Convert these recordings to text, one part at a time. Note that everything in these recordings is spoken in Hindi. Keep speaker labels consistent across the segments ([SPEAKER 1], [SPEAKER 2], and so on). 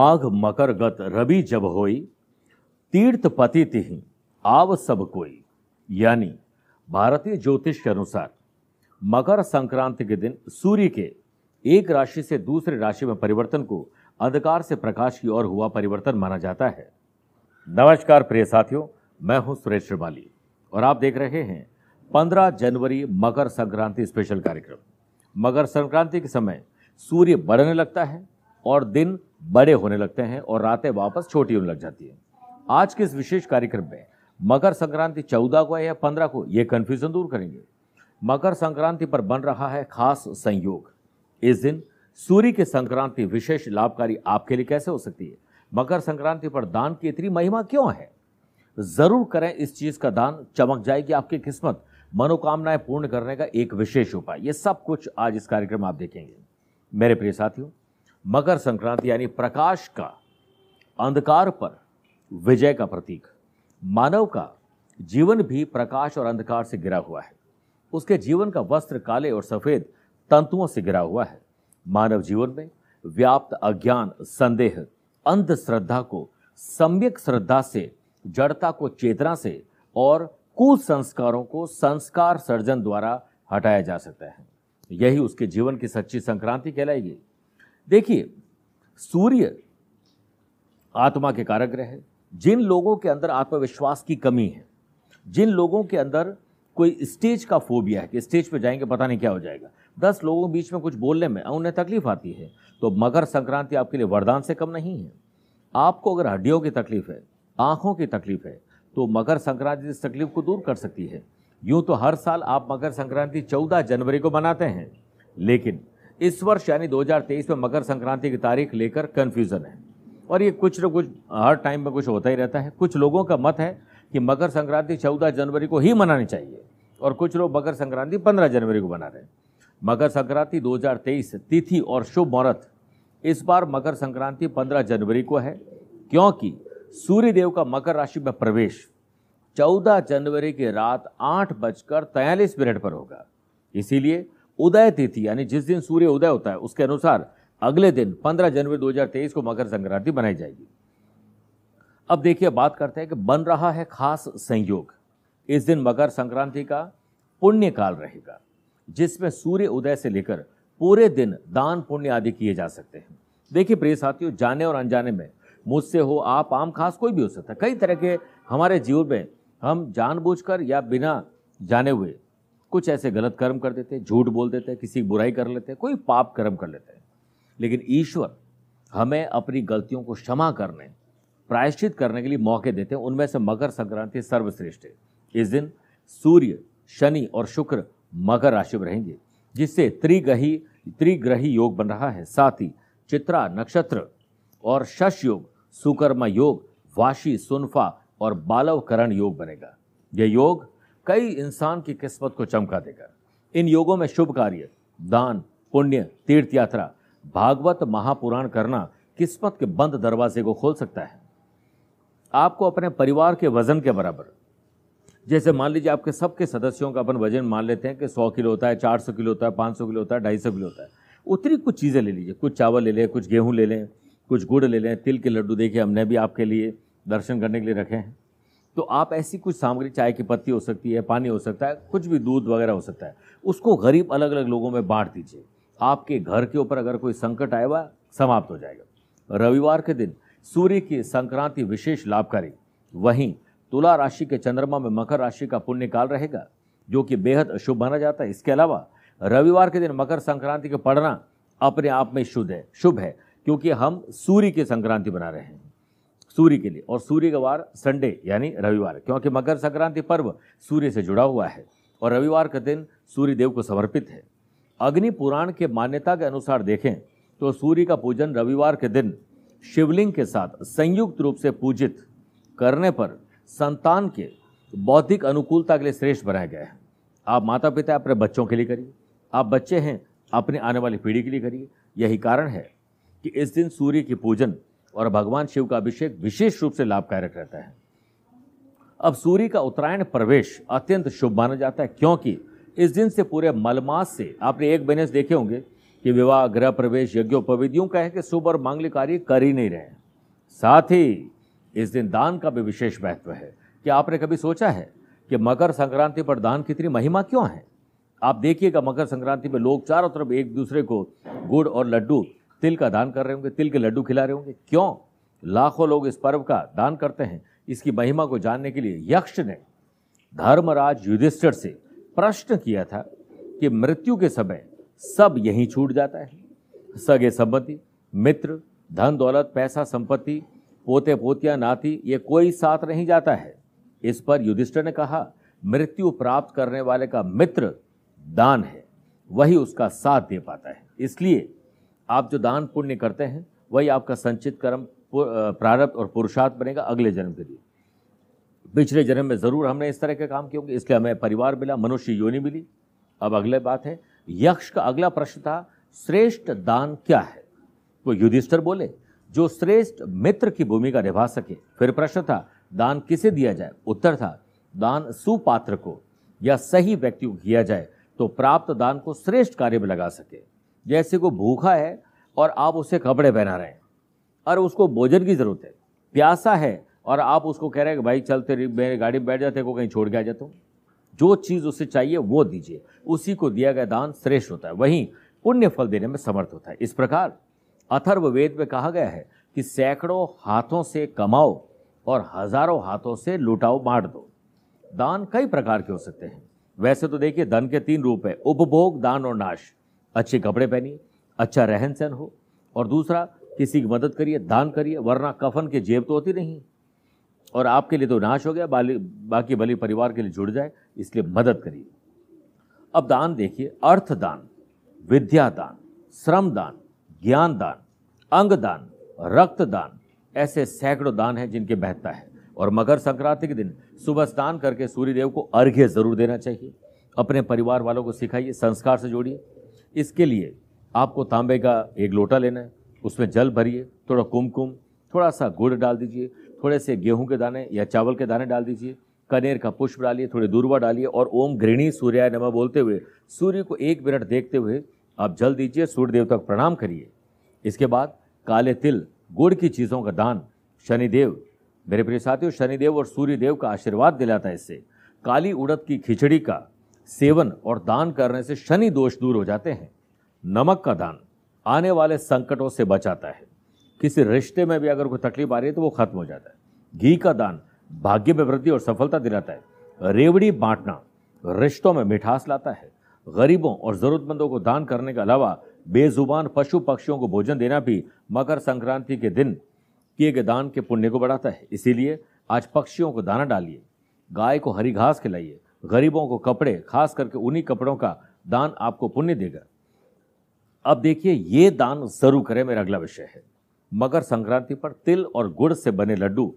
[SPEAKER 1] माघ मकर गत रवि जब होई, तीर्थ पति तिहि आव सब कोई। यानी भारतीय ज्योतिष के अनुसार, मकर संक्रांति के दिन सूर्य के एक राशि से दूसरे राशि में परिवर्तन को अंधकार से प्रकाश की ओर हुआ परिवर्तन माना जाता है। नमस्कार प्रिय साथियों, मैं हूँ सुरेश श्रिवाली और आप देख रहे हैं 15 जनवरी मकर संक्रांति स्पेशल कार्यक्रम। मकर संक्रांति के समय सूर्य बढ़ने लगता है और दिन बड़े होने लगते हैं और रातें वापस छोटी होने लग जाती हैं। आज के इस विशेष कार्यक्रम में मकर संक्रांति चौदह को है या पंद्रह को, ये कन्फ्यूज़न दूर करेंगे। मकर संक्रांति पर बन रहा है खास संयोग। इस दिन सूर्य की संक्रांति विशेष लाभकारी आपके लिए कैसे हो सकती है? मकर संक्रांति पर दान की इतनी महिमा क्यों है? ज़रूर करें इस चीज़ का दान, चमक जाएगी आपकी किस्मत। मनोकामनाएँ पूर्ण करने का एक विशेष उपाय। ये सब कुछ आज इस कार्यक्रम में आप देखेंगे। मेरे प्रिय साथियों मकर संक्रांति यानी प्रकाश का अंधकार पर विजय का प्रतीक। मानव का जीवन भी प्रकाश और अंधकार से गिरा हुआ है। उसके जीवन का वस्त्र काले और सफ़ेद तंतुओं से गिरा हुआ है। मानव जीवन में व्याप्त अज्ञान, संदेह, अंधश्रद्धा को सम्यक श्रद्धा से, जड़ता को चेतना से और कुसंस्कारों को संस्कार सर्जन द्वारा हटाया जा सकता है। यही उसके जीवन की सच्ची संक्रांति कहलाएगी। देखिए, सूर्य आत्मा के कारक ग्रह है। जिन लोगों के अंदर आत्मविश्वास की कमी है, जिन लोगों के अंदर कोई स्टेज का फोबिया है कि स्टेज पे जाएँगे, पता नहीं क्या हो जाएगा। दस लोगों के बीच में कुछ बोलने में उन्हें तकलीफ़ आती है तो मकर संक्रांति आपके लिए वरदान से कम नहीं है। आपको अगर हड्डियों की तकलीफ़ है, आँखों की तकलीफ़ है तो मकर संक्रांति इस तकलीफ़ को दूर कर सकती है। यूँ तो हर साल आप मकर संक्रांति चौदह जनवरी को मनाते हैं, लेकिन इस वर्ष यानी 2023 में मकर संक्रांति की तारीख लेकर कन्फ्यूज़न है। और ये कुछ न कुछ, हर टाइम में कुछ होता ही रहता है। कुछ लोगों का मत है कि मकर संक्रांति चौदह जनवरी को ही मनानी चाहिए और कुछ लोग मकर संक्रांति पंद्रह जनवरी को मना रहे हैं। मकर संक्रांति 2023 तिथि और शुभ मुहूर्त, इस बार मकर संक्रांति 15 जनवरी को है, क्योंकि सूर्य देव का मकर राशि में प्रवेश 14 जनवरी की रात आठ बजकर तैयलीस मिनट पर होगा। इसीलिए उदय तिथि, यानी जिस दिन सूर्य उदय होता है, उसके अनुसार अगले दिन 15 जनवरी 2023 को मकर संक्रांति बनाई जाएगी। अब देखिए, बात करते हैं कि बन रहा है खास संयोग। इस दिन मकर संक्रांति का पुण्य काल रहेगा, जिसमें सूर्य उदय से लेकर पूरे दिन दान पुण्य आदि किए जा सकते हैं। देखिए, प्रिय साथियों, जाने और अनजाने में मुझसे हो, आप, आम, खास कोई भी हो सकता है। कई तरह के हमारे जीवन में हम जानबूझकर या बिना जाने हुए कुछ ऐसे गलत कर्म कर देते हैं झूठ बोल देते हैं किसी की बुराई कर लेते हैं कोई पाप कर्म कर लेते। हैं लेकिन ईश्वर हमें अपनी गलतियों को क्षमा करने, प्रायश्चित करने के लिए मौके देते हैं। उनमें से मकर संक्रांति सर्वश्रेष्ठ है। इस दिन सूर्य, शनि और शुक्र मकर राशि में रहेंगे, जिससे त्रिग्रही त्रिग्रही योग बन रहा है। साथ ही चित्रा नक्षत्र और शश योग, सुकर्मा योग, वाशी, सुनफा और बालवकरण योग बनेगा। यह योग कई इंसान की किस्मत को चमका देगा। इन योगों में शुभ कार्य, दान, पुण्य, तीर्थ यात्रा, भागवत महापुराण करना किस्मत के बंद दरवाजे को खोल सकता है। आपको अपने परिवार के वज़न के बराबर। जैसे मान लीजिए आपके सबके सदस्यों का अपन वज़न मान लेते हैं कि सौ किलो होता है, चार सौ किलो होता है, पाँच सौ किलो होता है, ढाई सौ किलो होता है। उतनी कुछ चीज़ें ले लीजिए। कुछ चावल ले लें, कुछ गेहूँ ले लें, कुछ गुड़ ले लें, तिल के लड्डू देखिए हमने भी आपके लिए, दर्शन करने के लिए रखे हैं। तो आप ऐसी कुछ सामग्री, चाय की पत्ती हो सकती है, पानी हो सकता है, कुछ भी दूध वगैरह हो सकता है, उसको गरीब अलग अलग लोगों में बांट दीजिए। आपके घर के ऊपर अगर कोई संकट आए हुआ, समाप्त हो जाएगा। रविवार के दिन सूर्य की संक्रांति विशेष लाभकारी। वहीं तुला राशि के चंद्रमा में मकर राशि का पुण्य काल रहेगा, जो कि बेहद अशुभ माना जाता है। इसके अलावा रविवार के दिन मकर संक्रांति को पढ़ना अपने आप में शुद्ध है, शुभ है, क्योंकि हम सूर्य की संक्रांति बना रहे हैं। सूर्य के लिए। और सूर्य का वार संडे यानी रविवार क्योंकि मकर संक्रांति पर्व सूर्य से जुड़ा हुआ है। और रविवार का दिन सूर्य देव को समर्पित है। अग्नि पुराण के मान्यता के अनुसार देखें तो सूर्य का पूजन रविवार के दिन शिवलिंग के साथ संयुक्त रूप से पूजित करने पर संतान के बौद्धिक अनुकूलता के लिए श्रेष्ठ बनाया गया है। आप माता पिता अपने बच्चों के लिए करिए। आप बच्चे हैं, अपने आने वाली पीढ़ी के लिए करिए। यही कारण है कि इस दिन सूर्य की पूजन और भगवान शिव का अभिषेक विशेष रूप से लाभकारक रहता है। अब सूर्य का उत्तरायण प्रवेश अत्यंत शुभ माना जाता है, क्योंकि इस दिन से पूरे मलमास से, आपने एक महीने से देखे होंगे कि विवाह, गृह प्रवेश यज्ञोपविधियों का है कि शुभ और मांगलिक कार्य कर ही नहीं रहे साथ ही इस दिन दान का भी विशेष महत्व है। क्या आपने कभी सोचा है कि मकर संक्रांति पर दान कितनी महिमा क्यों है? आप देखिएगा मकर संक्रांति में लोग चारों तरफ़ एक दूसरे को गुड़ और लड्डू तिल का दान कर रहे होंगे, तिल के लड्डू खिला रहे होंगे। क्यों? लाखों लोग इस पर्व का दान करते हैं। इसकी महिमा को जानने के लिए यक्ष ने धर्मराज युधिष्ठिर से प्रश्न किया था कि मृत्यु के समय सब यहीं छूट जाता है। सगे संपत्ति मित्र, धन, दौलत, पैसा, संपत्ति, पोते, पोतिया, नाती, ये कोई साथ नहीं जाता है। इस पर युधिष्ठिर ने कहा, मृत्यु प्राप्त करने वाले का मित्र दान है, वही उसका साथ दे पाता है। इसलिए आप जो दान पुण्य करते हैं, वही आपका संचित कर्म प्रारब्ध और पुरुषार्थ बनेगा अगले जन्म के लिए। पिछले जन्म में ज़रूर हमने इस तरह के काम किए होंगे, इसलिए हमें परिवार मिला, मनुष्य योनि मिली। अब अगले बात है, यक्ष का अगला प्रश्न था, श्रेष्ठ दान क्या है? तो युधिष्ठर बोले, जो श्रेष्ठ मित्र की भूमिका निभा सके। फिर प्रश्न था, दान किसे दिया जाए? उत्तर था, दान सुपात्र को, या सही व्यक्ति को किया जाए तो प्राप्त दान को श्रेष्ठ कार्य में लगा सके। जैसे को भूखा है और आप उसे कपड़े पहना रहे हैं। और उसको भोजन की ज़रूरत है। प्यासा है और आप उसको कह रहे हैं कि भाई चलते मेरे गाड़ी में बैठ जाते को कहीं छोड़ के आ जाता हूँ। जो चीज़ उसे चाहिए वो दीजिए। उसी को दिया गया दान श्रेष्ठ होता है। वहीं पुण्य फल देने में समर्थ होता है। इस प्रकार अथर्व वेद में कहा गया है कि सैकड़ों हाथों से कमाओ और हज़ारों हाथों से लुटाओ, बांट दो। दान कई प्रकार के हो सकते हैं। वैसे तो देखिए, धन के तीन रूप है। उपभोग, दान और नाश। अच्छे कपड़े पहनिए अच्छा रहन सहन हो। और दूसरा, किसी की मदद करिए, दान करिए, वरना कफन के जेब तो होती नहीं। और आपके लिए तो नाश हो गया बाकी भली परिवार के लिए जुड़ जाए, इसलिए मदद करिए। अब दान देखिए अर्थ अर्थदान, विद्यादान श्रम दान ज्ञान दान अंग दान रक्तदान, ऐसे सैकड़ों दान हैं जिनके महत्ता है। और मकर संक्रांति के दिन सुबह स्नान करके सूर्यदेव को अर्घ्य ज़रूर देना चाहिए। अपने परिवार वालों को सिखाइए, संस्कार से जोड़िए। इसके लिए आपको तांबे का एक लोटा लेना है, उसमें जल भरिए, थोड़ा कुमकुम, थोड़ा सा गुड़ डाल दीजिए, थोड़े से गेहूँ के दाने या चावल के दाने डाल दीजिए, कनेर का पुष्प डालिए, थोड़े दूरवा डालिए और ओम घृणी सूर्याय नमा बोलते हुए, सूर्य को एक मिनट देखते हुए आप जल दीजिए सूर्य देवता को प्रणाम करिए। इसके बाद काले तिल, गुड़ की चीज़ों का दान, शनिदेव, मेरे प्रिय साथियों, शनिदेव और सूर्यदेव का आशीर्वाद दिलाता है इससे। काली उड़द की खिचड़ी का सेवन और दान करने से शनि दोष दूर हो जाते हैं। नमक का दान आने वाले संकटों से बचाता है। किसी रिश्ते में भी अगर कोई तकलीफ़ आ रही है तो वो खत्म हो जाता है। घी का दान भाग्य में वृद्धि और सफलता दिलाता है। रेवड़ी बांटना रिश्तों में मिठास लाता है। गरीबों और जरूरतमंदों को दान करने के अलावा बेजुबान पशु पक्षियों को भोजन देना भी मकर संक्रांति के दिन किए गए दान के पुण्य को बढ़ाता है। इसीलिए आज पक्षियों को दाना डालिए, गाय को हरी घास खिलाइए गरीबों को कपड़े, खास करके उन्हीं कपड़ों का दान आपको पुण्य देगा। अब देखिए, ये दान ज़रूर करें, मेरा अगला विषय है। मकर संक्रांति पर तिल और गुड़ से बने लड्डू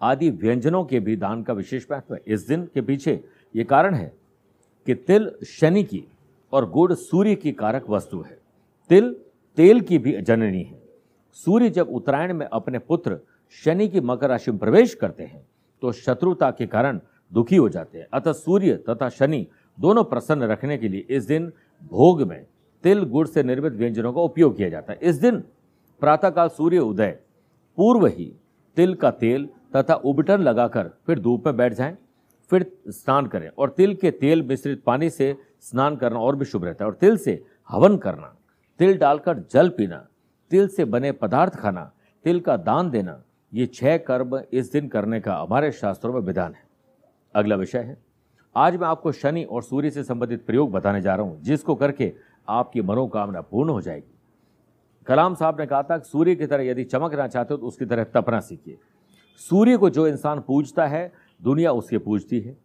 [SPEAKER 1] आदि व्यंजनों के भी दान का विशेष महत्व है। इस दिन के पीछे ये कारण है कि तिल शनि की और गुड़ सूर्य की कारक वस्तु है। तिल तेल की भी जननी है। सूर्य जब उत्तरायण में अपने पुत्र शनि की मकर राशि में प्रवेश करते हैं तो शत्रुता के कारण दुखी हो जाते हैं। अतः सूर्य तथा शनि दोनों प्रसन्न रखने के लिए इस दिन भोग में तिल, गुड़ से निर्मित व्यंजनों का उपयोग किया जाता है। इस दिन प्रातःकाल सूर्य उदय, पूर्व ही तिल का तेल तथा उबटन लगाकर फिर धूप में बैठ जाएँ, फिर स्नान करें और तिल के तेल मिश्रित पानी से स्नान करना और भी शुभ रहता है। और तिल से हवन करना, तिल डालकर जल पीना, तिल से बने पदार्थ खाना, तिल का दान देना, ये छह कर्म इस दिन करने का हमारे शास्त्रों में विधान है। अगला विषय है। आज मैं आपको शनि और सूर्य से संबंधित प्रयोग बताने जा रहा हूँ, जिसको करके आपकी मनोकामना पूर्ण हो जाएगी। कलाम साहब ने कहा था कि सूर्य की तरह यदि चमकना चाहते हो तो उसकी तरह तपना सीखिए। सूर्य को जो इंसान पूजता है, दुनिया उसके पूजती है।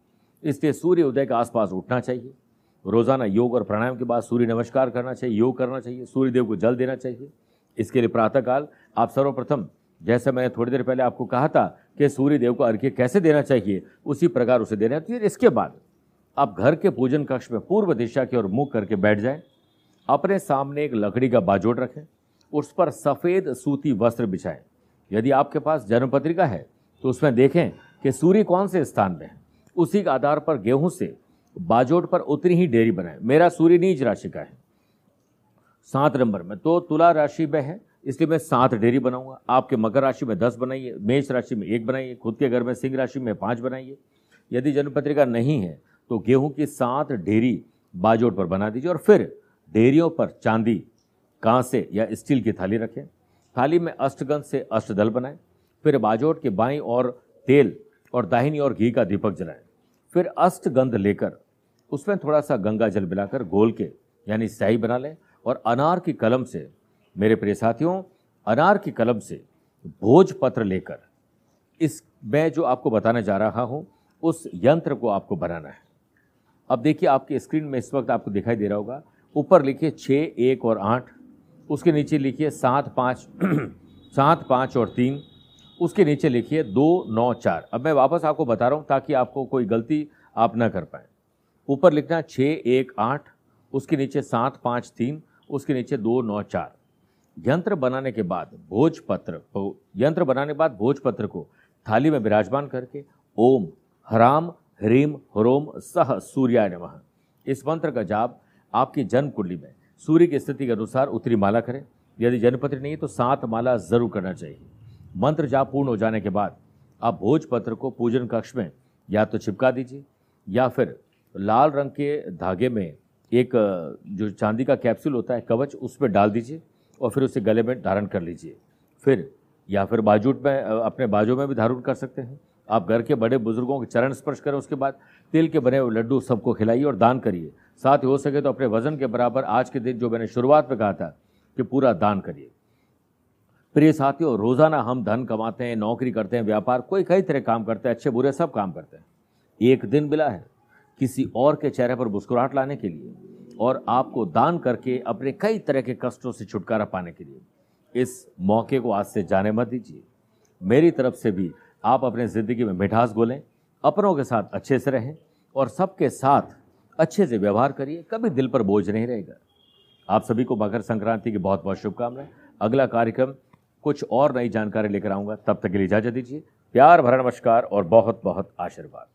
[SPEAKER 1] इसलिए सूर्य उदय के आसपास उठना चाहिए। रोज़ाना योग और प्राणायाम के बाद सूर्य नमस्कार करना चाहिए, योग करना चाहिए सूर्य देव को जल देना चाहिए। इसके लिए प्रातःकाल आप सर्वप्रथम जैसे मैंने थोड़ी देर पहले आपको कहा था कि सूर्य देव को अर्घ्य कैसे देना चाहिए, उसी प्रकार उसे देना चाहिए। इसके बाद आप घर के पूजन कक्ष में पूर्व दिशा की ओर मुख करके बैठ जाएँ, अपने सामने एक लकड़ी का बाजोट रखें, उस पर सफ़ेद सूती वस्त्र बिछाएँ। यदि आपके पास जन्म पत्रिका है तो उसमें देखें कि सूर्य कौन से स्थान में है। उसी के आधार पर गेहूँ से बाजोट पर उतनी ही डेरी बनाएँ। मेरा सूर्य नीच राशि का है। सात नंबर में तो तुला राशि में है इसलिए मैं सात डेयरी बनाऊँगा। आपके मकर राशि में दस बनाइए, मेष राशि में एक बनाइए, खुद के घर में सिंह राशि में पाँच बनाइए। यदि जन्म पत्रिका नहीं है तो गेहूँ की सात डेयरी बाजोट पर बना दीजिए और फिर डेयरियों पर चांदी, कांसे या स्टील की थाली रखें। थाली में अष्टगंध से अष्टदल बनाएँ, फिर बाजोट के बाईं और तेल और दाहिनी और घी का दीपक जलाएँ। फिर अष्टगंध लेकर उसमें थोड़ा सा गंगा जल मिलाकर गोल के, यानी स्याही बना लें और अनार की कलम से मेरे प्रिय साथियों, अनार की कलम से भोजपत्र लेकर इस, मैं जो आपको बताने जा रहा हूँ, उस यंत्र को आपको बनाना है। अब देखिए, आपके स्क्रीन में इस वक्त आपको दिखाई दे रहा होगा, ऊपर लिखिए छः एक और आठ, उसके नीचे लिखिए सात, पाँच सात, पाँच और तीन, उसके नीचे लिखिए दो, नौ, चार। अब मैं वापस आपको बता रहा हूँ, ताकि आपको कोई गलती आप ना कर पाएँ। ऊपर लिखना छः एक, आठ, उसके नीचे सात, पाँच, तीन, उसके नीचे दो, नौ, चार। यंत्र बनाने के बाद भोजपत्र यंत्र बनाने के बाद भोजपत्र को थाली में विराजमान करके ओम, हराम, ह्रीम, ह्रोम, सह, सूर्याय नमः। इस मंत्र का जाप आपकी जन्म कुंडली में सूर्य की स्थिति के अनुसार उत्तरी माला करें। यदि जन्मपत्र नहीं है तो सात माला ज़रूर करना चाहिए। मंत्र जाप पूर्ण हो जाने के बाद आप भोजपत्र को पूजन कक्ष में या तो चिपका दीजिए या फिर लाल रंग के धागे में एक, जो चांदी का कैप्सूल होता है, कवच उस पर डाल दीजिए। और फिर उसे गले में धारण कर लीजिए। फिर, या फिर बाजूट में अपने बाजू में भी धारण कर सकते हैं। आप घर के बड़े बुज़ुर्गों के चरण स्पर्श करें उसके बाद, तिल के बने हुए लड्डू सबको खिलाइए और दान करिए। साथ ही हो सके तो अपने वज़न के बराबर आज के दिन जो मैंने शुरुआत में कहा था कि पूरा दान करिए। प्रिय साथियों, रोज़ाना हम धन कमाते हैं, नौकरी करते हैं, व्यापार, कोई कई तरह काम करते हैं, अच्छे बुरे सब काम करते हैं। एक दिन मिला है, किसी और के चेहरे पर मुस्कुराहट लाने के लिए। और आपको दान करके अपने कई तरह के कष्टों से छुटकारा पाने के लिए। इस मौके को आज से जाने मत दीजिए। मेरी तरफ़ से भी आप अपने ज़िंदगी में मिठास बोलें अपनों के साथ अच्छे से रहें और सबके साथ अच्छे से व्यवहार करिए। कभी दिल पर बोझ नहीं रहेगा। आप सभी को मकर संक्रांति की बहुत बहुत शुभकामनाएँ। अगला कार्यक्रम कुछ और नई जानकारी लेकर आऊँगा। तब तक के लिए इजाज़त दीजिए। प्यार भरा नमस्कार और बहुत बहुत आशीर्वाद।